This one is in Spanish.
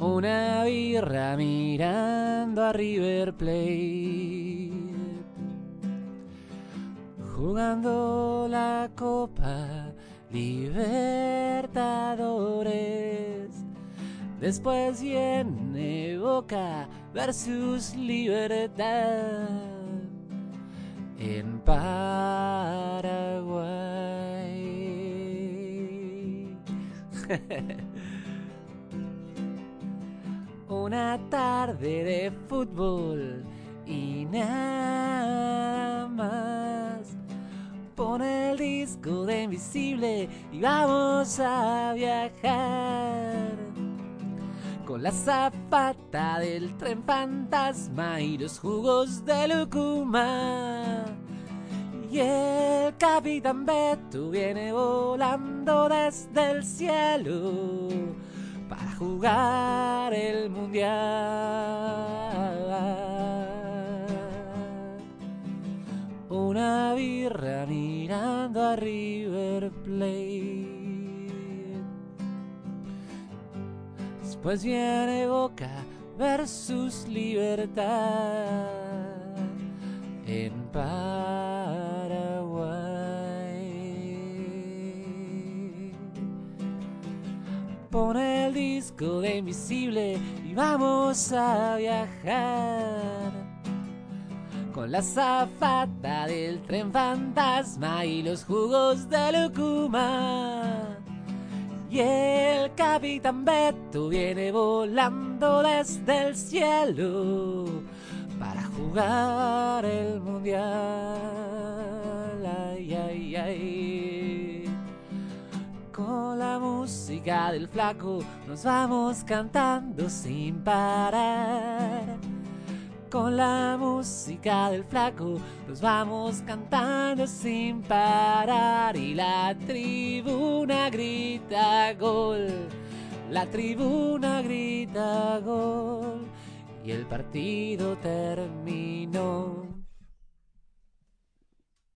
una birra mirando a River Plate, jugando la Copa Libertadores. Después viene Boca versus Libertad en Paraguay. Una tarde de fútbol y nada más. Pone el disco de Invisible y vamos a viajar. Con la zapata del tren fantasma y los jugos de Lucuma. Y el capitán Beto viene volando desde el cielo para jugar el mundial. Una birra mirando a River Plate. Después viene Boca versus Libertad en Paraguay. Pone el disco de Invisible y vamos a viajar. Con la zafata del tren fantasma y los jugos de Lucuma. Y el capitán Beto viene volando desde el cielo para jugar el mundial. Ay, ay, ay. Música del flaco nos vamos cantando sin parar. Con la música del flaco nos vamos cantando sin parar y la tribuna grita gol, la tribuna grita gol y el partido terminó.